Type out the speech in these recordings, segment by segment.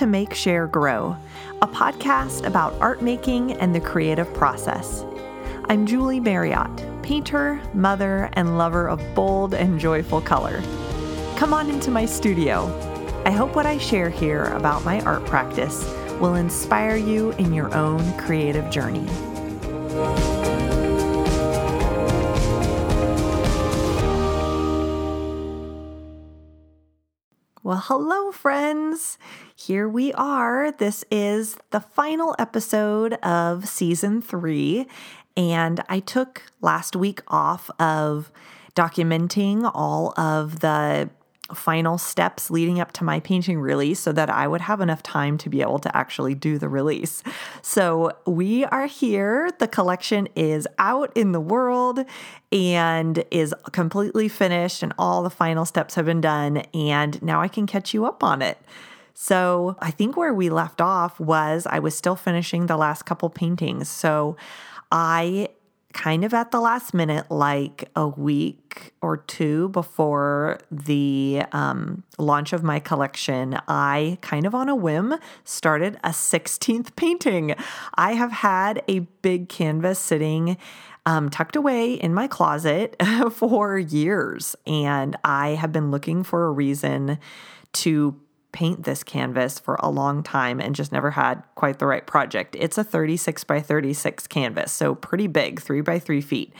to Make Share Grow, a podcast about art making and the creative process. I'm Julie Marriott, painter, mother, and lover of bold and joyful color. Come on into my studio. I hope what I share here about my art practice will inspire you in your own creative journey. Hello, friends. Here we are. This is the final episode of season three. And I took last week off of documenting all of the final steps leading up to my painting release so that I would have enough time to be able to actually do the release. So we are here. The collection is out in the world and is completely finished, and all the final steps have been done. And now I can catch you up on it. So I think where we left off was I was still finishing the last couple paintings. So I kind of at the last minute, like a week or two before the um, launch of my collection, I kind of on a whim started a 16th painting. I have had a big canvas sitting. Um, tucked away in my closet for years, and I have been looking for a reason to paint this canvas for a long time and just never had quite the right project. It's a 36 by 36 canvas, so pretty big, three by three feet.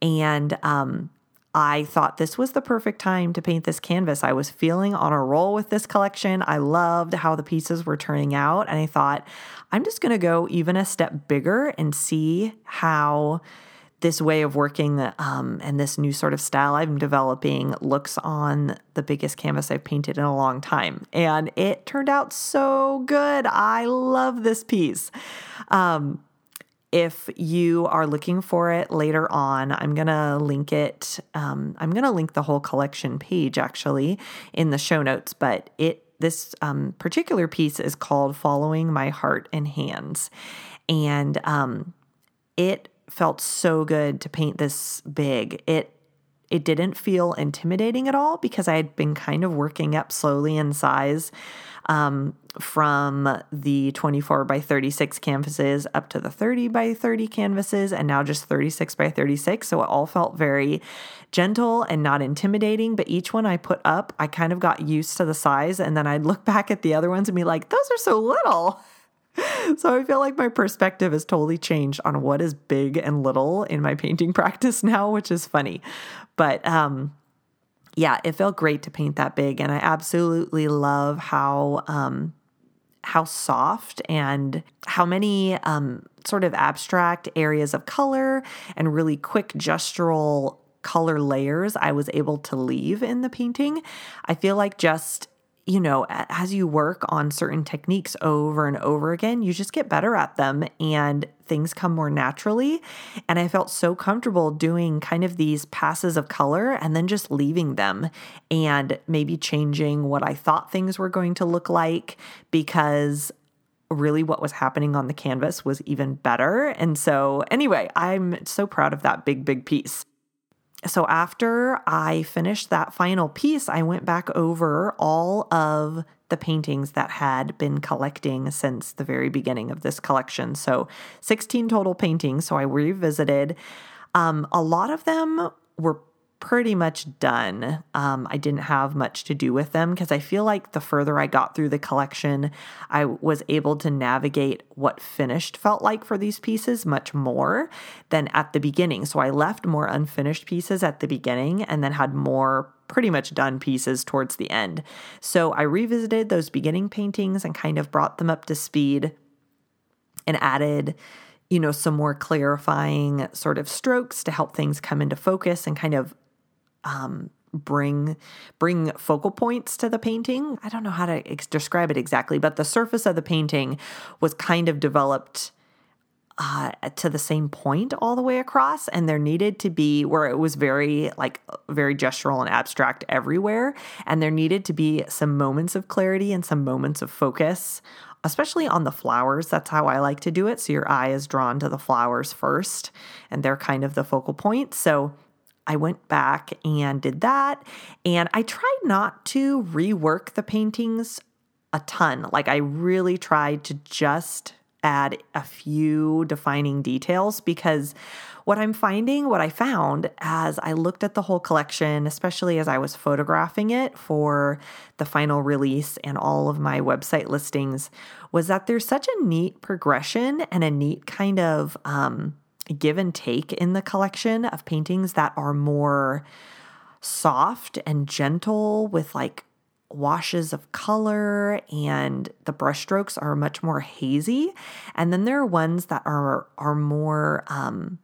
And um, I thought this was the perfect time to paint this canvas. I was feeling on a roll with this collection. I loved how the pieces were turning out. And I thought, I'm just going to go even a step bigger and see how this way of working um, and this new sort of style I'm developing looks on the biggest canvas I've painted in a long time. And it turned out so good. I love this piece. Um, if you are looking for it later on, I'm going to link it. Um, I'm going to link the whole collection page actually in the show notes, but it this um, particular piece is called Following My Heart and Hands. And um, it felt so good to paint this big. It it didn't feel intimidating at all because I had been kind of working up slowly in size um, from the 24 by 36 canvases up to the 30 by 30 canvases and now just 36 by 36. So it all felt very gentle and not intimidating. But each one I put up, I kind of got used to the size. And then I'd look back at the other ones and be like, those are so little. so I feel like my perspective has totally changed on what is big and little in my painting practice now, which is funny. But um, yeah, it felt great to paint that big, and I absolutely love how um, how soft and how many um, sort of abstract areas of color and really quick gestural color layers I was able to leave in the painting. I feel like just you know, as you work on certain techniques over and over again, you just get better at them and things come more naturally. And I felt so comfortable doing kind of these passes of color and then just leaving them and maybe changing what I thought things were going to look like because really what was happening on the canvas was even better. And so, anyway, I'm so proud of that big, big piece so after I finished that final piece, I went back over all of the paintings that had been collecting since the very beginning of this collection. So 16 total paintings. So I revisited. Um, a lot of them were pretty much done. Um, I didn't have much to do with them because I feel like the further I got through the collection, I was able to navigate what finished felt like for these pieces much more than at the beginning. So I left more unfinished pieces at the beginning and then had more pretty much done pieces towards the end. So I revisited those beginning paintings and kind of brought them up to speed and added you know, some more clarifying sort of strokes to help things come into focus and kind of um, bring bring focal points to the painting. I don't know how to ex- describe it exactly, but the surface of the painting was kind of developed uh, to the same point all the way across, and there needed to be where it was very like very gestural and abstract everywhere, and there needed to be some moments of clarity and some moments of focus. Especially on the flowers. That's how I like to do it. So your eye is drawn to the flowers first, and they're kind of the focal point. So I went back and did that. And I tried not to rework the paintings a ton. Like I really tried to just add a few defining details because what I'm finding, what I found as I looked at the whole collection, especially as I was photographing it for the final release and all of my website listings, was that there's such a neat progression and a neat kind of um, give and take in the collection of paintings that are more soft and gentle with like washes of color and the brushstrokes are much more hazy. And then there are ones that are are more um,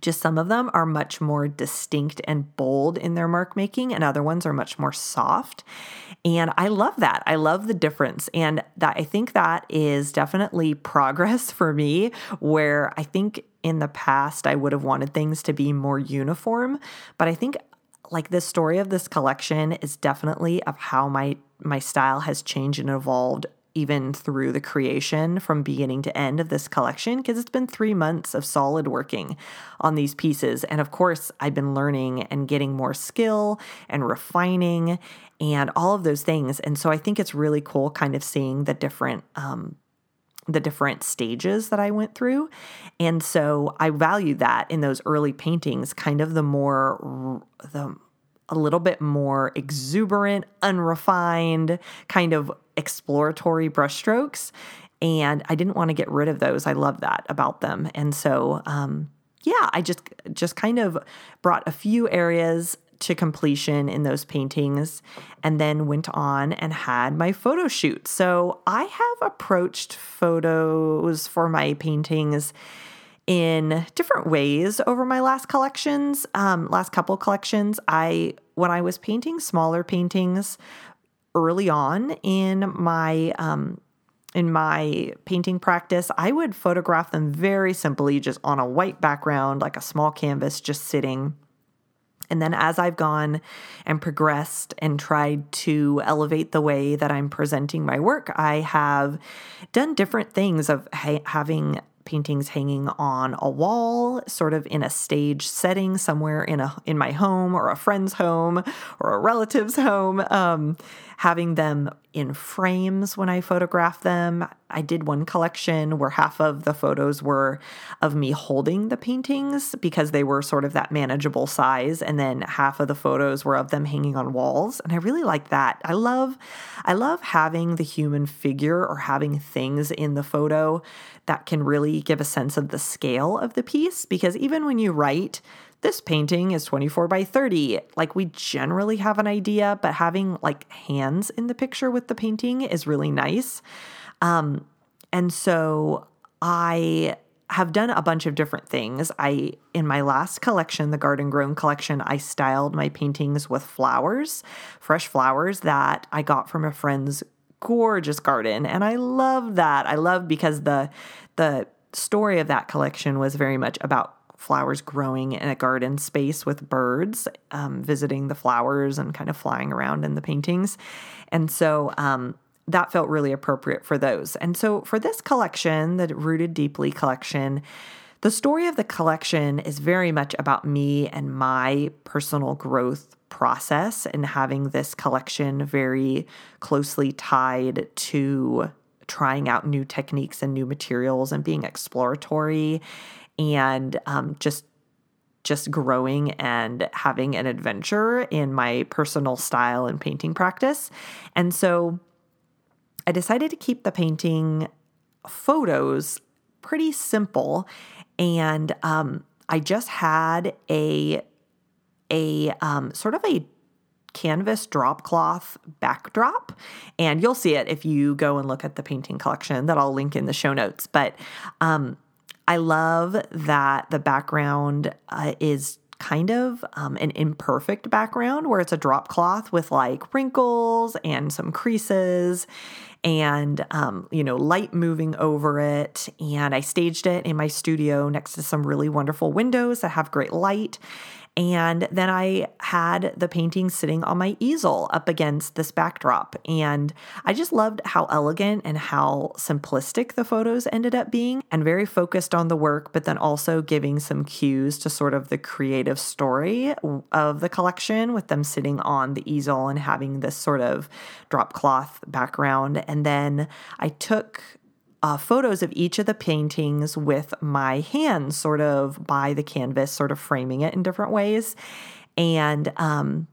just some of them are much more distinct and bold in their mark making, and other ones are much more soft. And I love that. I love the difference. And that I think that is definitely progress for me, where I think in the past I would have wanted things to be more uniform. But I think like the story of this collection is definitely of how my my style has changed and evolved even through the creation from beginning to end of this collection because it's been three months of solid working on these pieces. And of course, I've been learning and getting more skill and refining and all of those things. And so I think it's really cool kind of seeing the different um, the different stages that I went through. And so I value that in those early paintings, kind of the more the a little bit more exuberant, unrefined, kind of exploratory brushstrokes. And I didn't want to get rid of those. I love that about them. And so, um, yeah, I just just kind of brought a few areas to completion in those paintings and then went on and had my photo shoot. So I have approached photos for my paintings in different ways over my last collections, um, last couple collections. I when I was painting smaller paintings early on in my um, in my painting practice, I would photograph them very simply, just on a white background, like a small canvas, just sitting. And then as I've gone and progressed and tried to elevate the way that I'm presenting my work, I have done different things of ha- having paintings hanging on a wall, sort of in a stage setting somewhere in a in my home or a friend's home or a relative's home. Um, having them in frames when I photograph them. I did one collection where half of the photos were of me holding the paintings because they were sort of that manageable size and then half of the photos were of them hanging on walls and I really like that. I love I love having the human figure or having things in the photo that can really give a sense of the scale of the piece because even when you write this painting is 24 by 30. Like we generally have an idea, but having like hands in the picture with the painting is really nice. Um, and so I have done a bunch of different things. I in my last collection, the Garden Grown collection, I styled my paintings with flowers, fresh flowers that I got from a friend's gorgeous garden, and I love that. I love because the the story of that collection was very much about flowers growing in a garden space with birds um, visiting the flowers and kind of flying around in the paintings. And so um, that felt really appropriate for those. And so for this collection, the Rooted Deeply collection, the story of the collection is very much about me and my personal growth process and having this collection very closely tied to trying out new techniques and new materials and being exploratory and um, just just growing and having an adventure in my personal style and painting practice. And so I decided to keep the painting photos pretty simple. And um, I just had a a um, sort of a canvas drop cloth backdrop. And you'll see it if you go and look at the painting collection that I'll link in the show notes. But um, I love that the background uh, is kind of um, an imperfect background where it's a drop cloth with like wrinkles and some creases and um, you know light moving over it. And i staged it in my studio next to some really wonderful windows that have great light and then I had the painting sitting on my easel up against this backdrop. And I just loved how elegant and how simplistic the photos ended up being and very focused on the work, but then also giving some cues to sort of the creative story of the collection with them sitting on the easel and having this sort of drop cloth background. And then I took uh, photos of each of the paintings with my hands sort of by the canvas, sort of framing it in different ways. And um,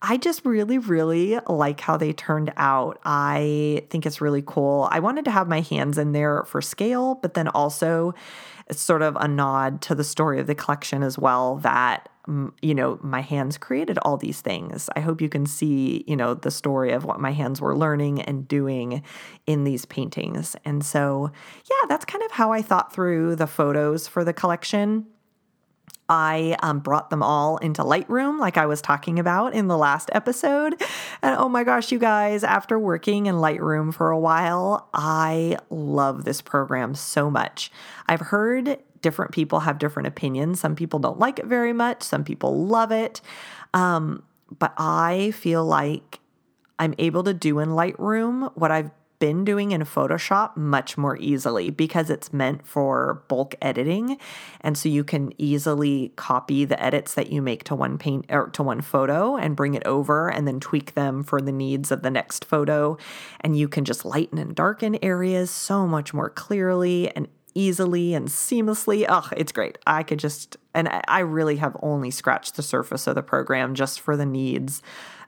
I just really, really like how they turned out. I think it's really cool. I wanted to have my hands in there for scale, but then also it's sort of a nod to the story of the collection as well that you know my hands created all these things i hope you can see you know the story of what my hands were learning and doing in these paintings and so yeah that's kind of how i thought through the photos for the collection I um, brought them all into Lightroom, like I was talking about in the last episode. And oh my gosh, you guys, after working in Lightroom for a while, I love this program so much. I've heard different people have different opinions. Some people don't like it very much, some people love it. Um, but I feel like I'm able to do in Lightroom what I've been doing in Photoshop much more easily because it's meant for bulk editing. And so you can easily copy the edits that you make to one paint or to one photo and bring it over and then tweak them for the needs of the next photo. And you can just lighten and darken areas so much more clearly and easily and seamlessly. Oh, it's great. I could just, and I really have only scratched the surface of the program just for the needs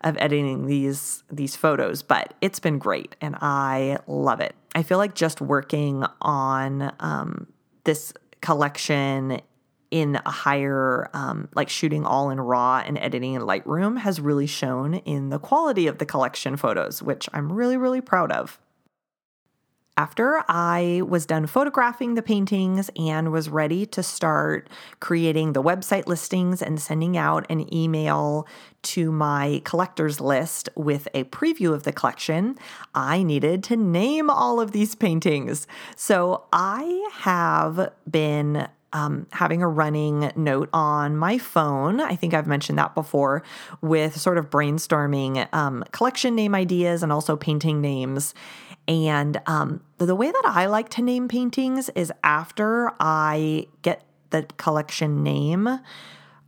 of editing these these photos, but it's been great and I love it. I feel like just working on um, this collection in a higher, um, like shooting all in RAW and editing in Lightroom has really shown in the quality of the collection photos, which I'm really, really proud of. After I was done photographing the paintings and was ready to start creating the website listings and sending out an email to my collector's list with a preview of the collection, I needed to name all of these paintings. So I have been um, having a running note on my phone. I think I've mentioned that before with sort of brainstorming um, collection name ideas and also painting names. And um, the way that I like to name paintings is after I get the collection name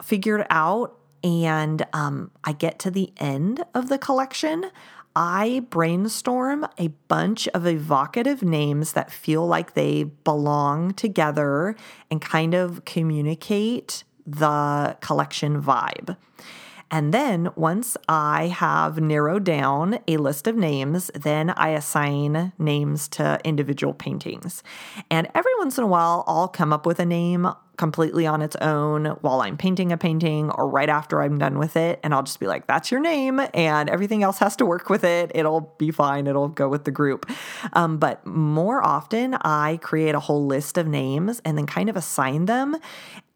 figured out and um, I get to the end of the collection, I brainstorm a bunch of evocative names that feel like they belong together and kind of communicate the collection vibe. And then once I have narrowed down a list of names, then I assign names to individual paintings. And every once in a while, I'll come up with a name completely on its own while I'm painting a painting or right after I'm done with it. And I'll just be like, that's your name. And everything else has to work with it. It'll be fine. It'll go with the group. Um, but more often, I create a whole list of names and then kind of assign them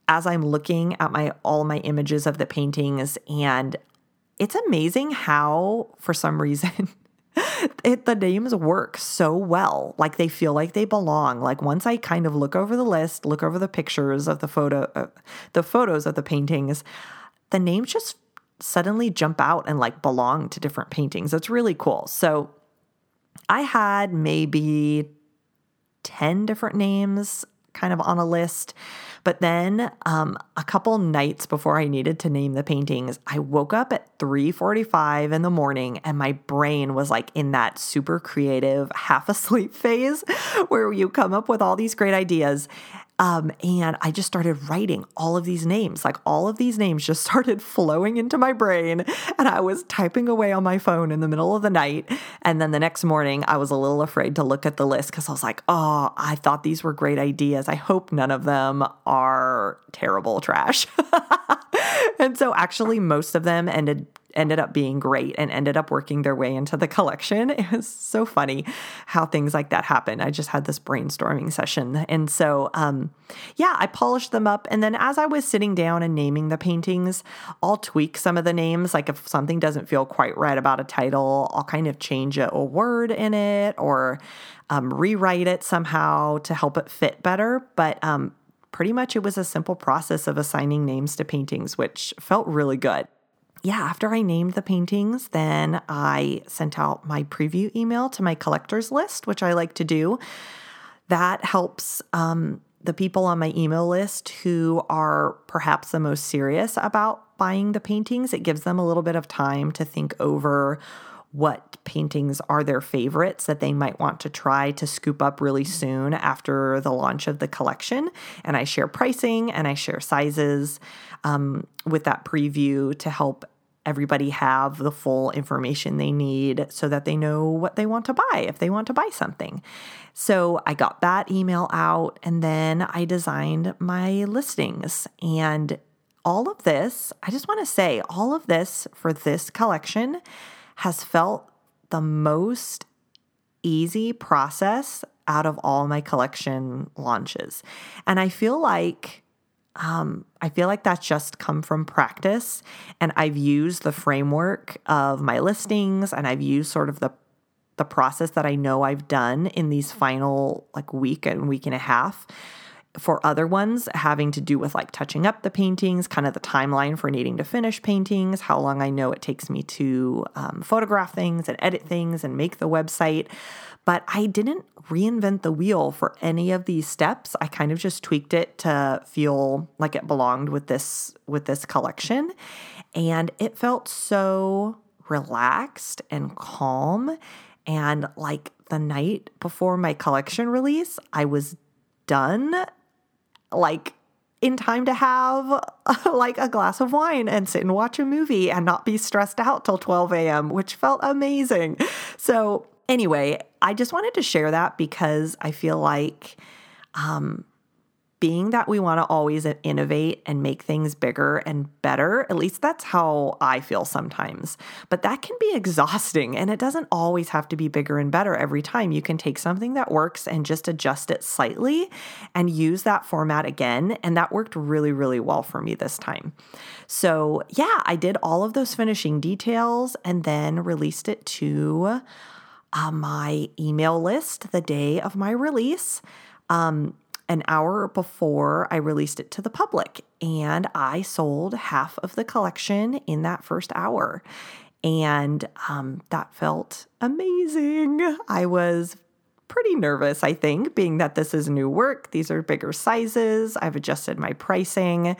as I'm looking at my all my images of the paintings and it's amazing how for some reason it, the names work so well. Like they feel like they belong. Like once i kind of look over the list look over the pictures of the photo uh, the photos of the paintings the names just suddenly jump out and like belong to different paintings. It's really cool. So i had maybe 10 different names kind of on a list but then um, a couple nights before I needed to name the paintings, I woke up at 3:45 in the morning and my brain was like in that super creative half asleep phase where you come up with all these great ideas. Um, and I just started writing all of these names. Like all of these names just started flowing into my brain. And I was typing away on my phone in the middle of the night. And then the next morning, I was a little afraid to look at the list because I was like, oh, I thought these were great ideas. I hope none of them are terrible trash. and so actually, most of them ended ended up being great and ended up working their way into the collection. It was so funny how things like that happen. I just had this brainstorming session. And so, um, yeah, I polished them up. And then as I was sitting down and naming the paintings, I'll tweak some of the names. Like if something doesn't feel quite right about a title, I'll kind of change a, word in it or um, rewrite it somehow to help it fit better. But um, pretty much it was a simple process of assigning names to paintings, which felt really good yeah, after I named the paintings, then I sent out my preview email to my collectors list, which I like to do. That helps um, the people on my email list who are perhaps the most serious about buying the paintings. It gives them a little bit of time to think over what paintings are their favorites that they might want to try to scoop up really soon after the launch of the collection. And I share pricing and I share sizes um, with that preview to help everybody have the full information they need so that they know what they want to buy if they want to buy something. So I got that email out and then I designed my listings. And all of this, I just want to say, all of this for this collection has felt the most easy process out of all my collection launches. And I feel like um, I feel like that's just come from practice. And I've used the framework of my listings and I've used sort of the the process that I know I've done in these final like week and week and a half for other ones having to do with like touching up the paintings, kind of the timeline for needing to finish paintings, how long I know it takes me to um, photograph things and edit things and make the website. But I didn't reinvent the wheel for any of these steps. I kind of just tweaked it to feel like it belonged with this with this collection. And it felt so relaxed and calm. And like the night before my collection release, I was done like in time to have like a glass of wine and sit and watch a movie and not be stressed out till 12 a.m., which felt amazing. So, anyway, I just wanted to share that because I feel like um, being that we want to always innovate and make things bigger and better, at least that's how I feel sometimes. But that can be exhausting and it doesn't always have to be bigger and better every time. You can take something that works and just adjust it slightly and use that format again. And that worked really, really well for me this time. So, yeah, I did all of those finishing details and then released it to uh, my email list the day of my release. Um, an hour before I released it to the public. And I sold half of the collection in that first hour. And um, that felt amazing. I was pretty nervous, I think, being that this is new work. These are bigger sizes. I've adjusted my pricing.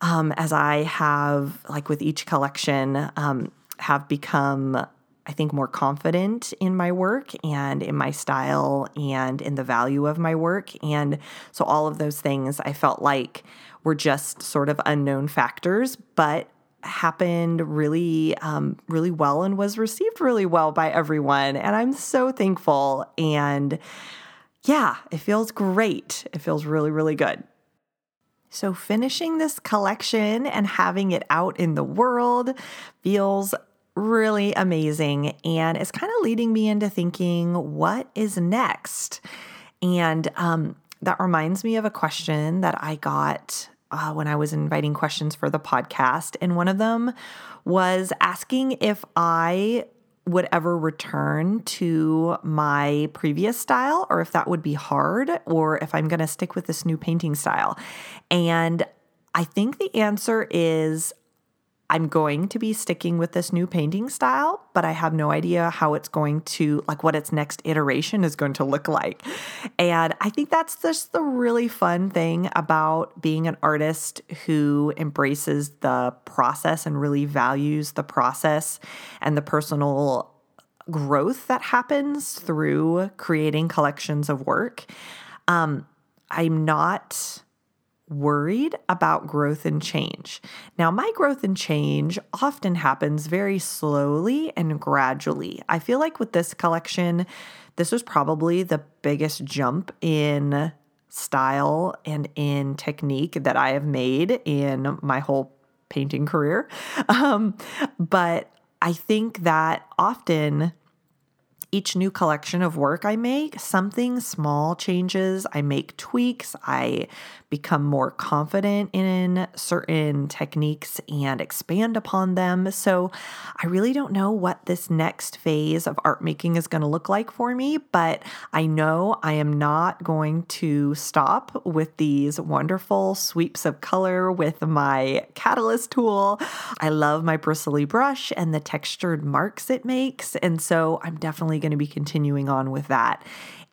Um, as I have, like with each collection, um, have become I think, more confident in my work and in my style and in the value of my work. And so, all of those things I felt like were just sort of unknown factors, but happened really, um, really well and was received really well by everyone. And I'm so thankful. And yeah, it feels great. It feels really, really good. So, finishing this collection and having it out in the world feels really amazing. And it's kind of leading me into thinking, what is next? And um, that reminds me of a question that I got uh, when I was inviting questions for the podcast. And one of them was asking if I would ever return to my previous style or if that would be hard or if I'm going to stick with this new painting style. And I think the answer is I'm going to be sticking with this new painting style, but I have no idea how it's going to, like, what its next iteration is going to look like. And I think that's just the really fun thing about being an artist who embraces the process and really values the process and the personal growth that happens through creating collections of work. Um, I'm not worried about growth and change. Now, my growth and change often happens very slowly and gradually. I feel like with this collection, this was probably the biggest jump in style and in technique that I have made in my whole painting career. Um, but I think that often each new collection of work I make, something small changes. I make tweaks. I become more confident in certain techniques and expand upon them. So I really don't know what this next phase of art making is going to look like for me, but I know I am not going to stop with these wonderful sweeps of color with my catalyst tool. I love my bristly brush and the textured marks it makes. And so I'm definitely going to be continuing on with that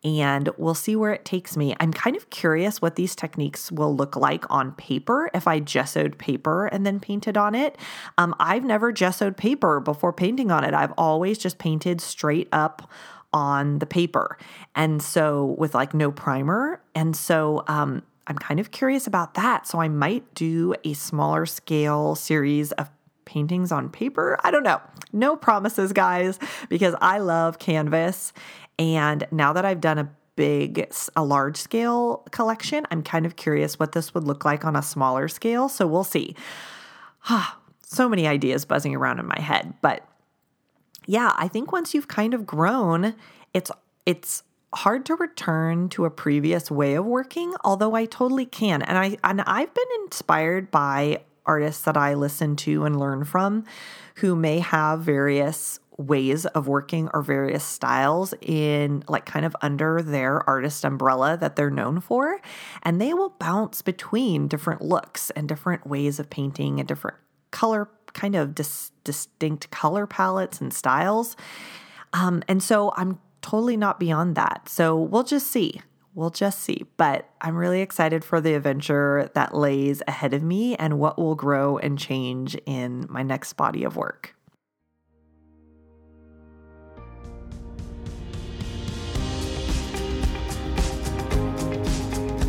and we'll see where it takes me. I'm kind of curious what these techniques will look like on paper if I gessoed paper and then painted on it. Um, I've never gessoed paper before painting on it, I've always just painted straight up on the paper. And so with like no primer. And so um, I'm kind of curious about that. So I might do a smaller scale series of paintings on paper. I don't know. No promises, guys, because I love canvas. And now that I've done a big, a large scale collection, I'm kind of curious what this would look like on a smaller scale. So we'll see. so many ideas buzzing around in my head. But yeah, I think once you've kind of grown, it's, it's, hard to return to a previous way of working although I totally can and I and I've been inspired by artists that I listen to and learn from who may have various ways of working or various styles in like kind of under their artist umbrella that they're known for and they will bounce between different looks and different ways of painting and different color kind of dis- distinct color palettes and styles um, and so i'm totally not beyond that so we'll just see We'll just see. But I'm really excited for the adventure that lays ahead of me and what will grow and change in my next body of work.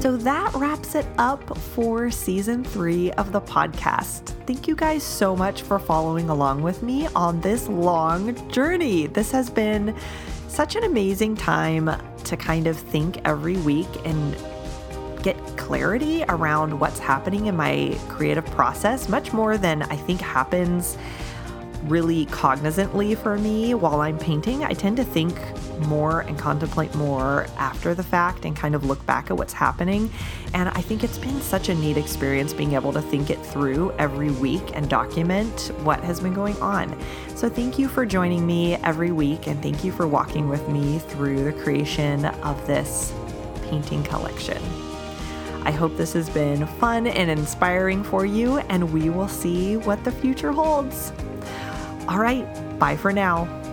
So that wraps it up for season three of the podcast. Thank you guys so much for following along with me on this long journey. This has been such an amazing time to kind of think every week and get clarity around what's happening in my creative process, much more than I think happens really cognizantly for me while I'm painting. I tend to think more and contemplate more after the fact and kind of look back at what's happening. And I think it's been such a neat experience being able to think it through every week and document what has been going on. So thank you for joining me every week and thank you for walking with me through the creation of this painting collection. I hope this has been fun and inspiring for you, and we will see what the future holds. All right, bye for now.